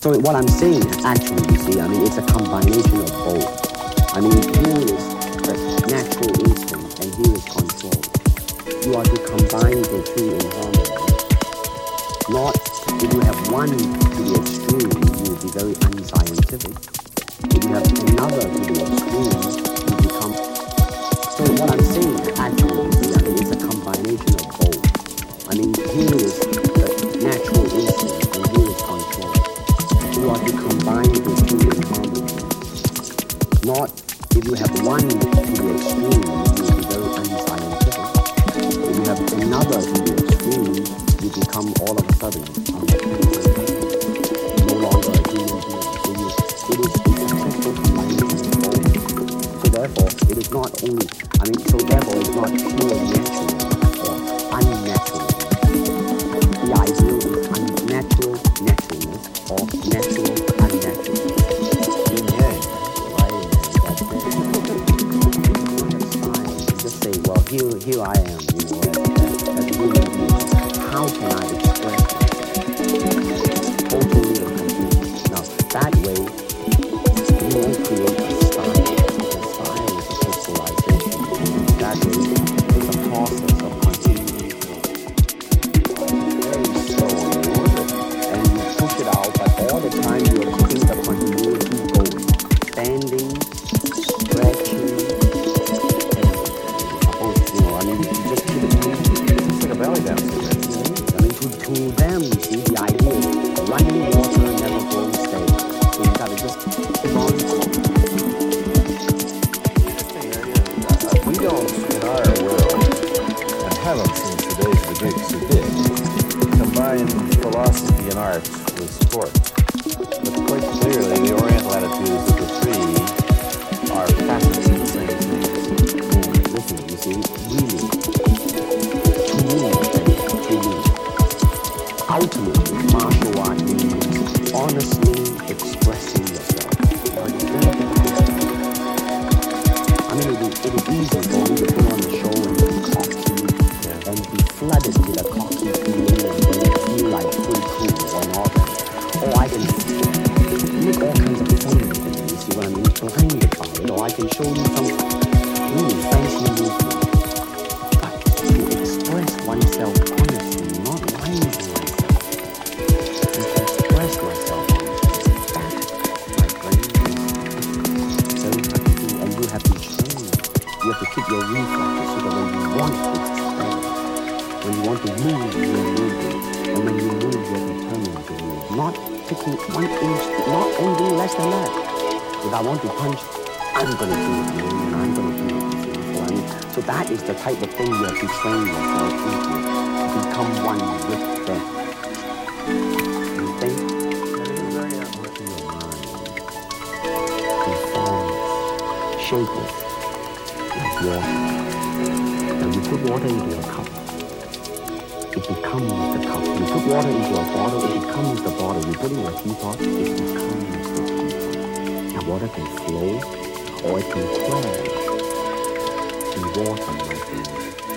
So what I'm saying, actually, you see, I mean, it's a combination of both. I mean, here is the natural instinct and here is control. You are to combine the two in harmony. Not if you have one to the extreme, you will be very unscientific. If you have another to the you to the extreme, you become all of a sudden no longer. So you. So therefore, it is not only, I mean, so therefore it's not pure natural or unnatural. The ideal is unnatural naturalness or natural How We don't, in our world, and haven't since the days of the Greeks who did, combine philosophy and art with sport. But quite clearly, ultimately, martial art means honestly expressing yourself. I mean, it is, it is easy for me to put on a show and be cocky and be flooded with a cocky feeling and feel like pretty cool all that. Or I can make all kinds of fun with it, you see what I mean? Blinded by it. Or I can show you some want to when you want to move, you're moving, and when you move, you're determined to move. Not taking one inch, not anything less than that. If I want to punch, I'm gonna do it, and I'm gonna do it. you I mean, so that is the type of thing you have to train yourself into, to become one with the. You think? Shape it like water. Put water into a cup, it becomes the cup. You put water into a bottle, it becomes the bottle. You put it in a teapot, it becomes the teapot. Now water can flow or it can crash water, my friend.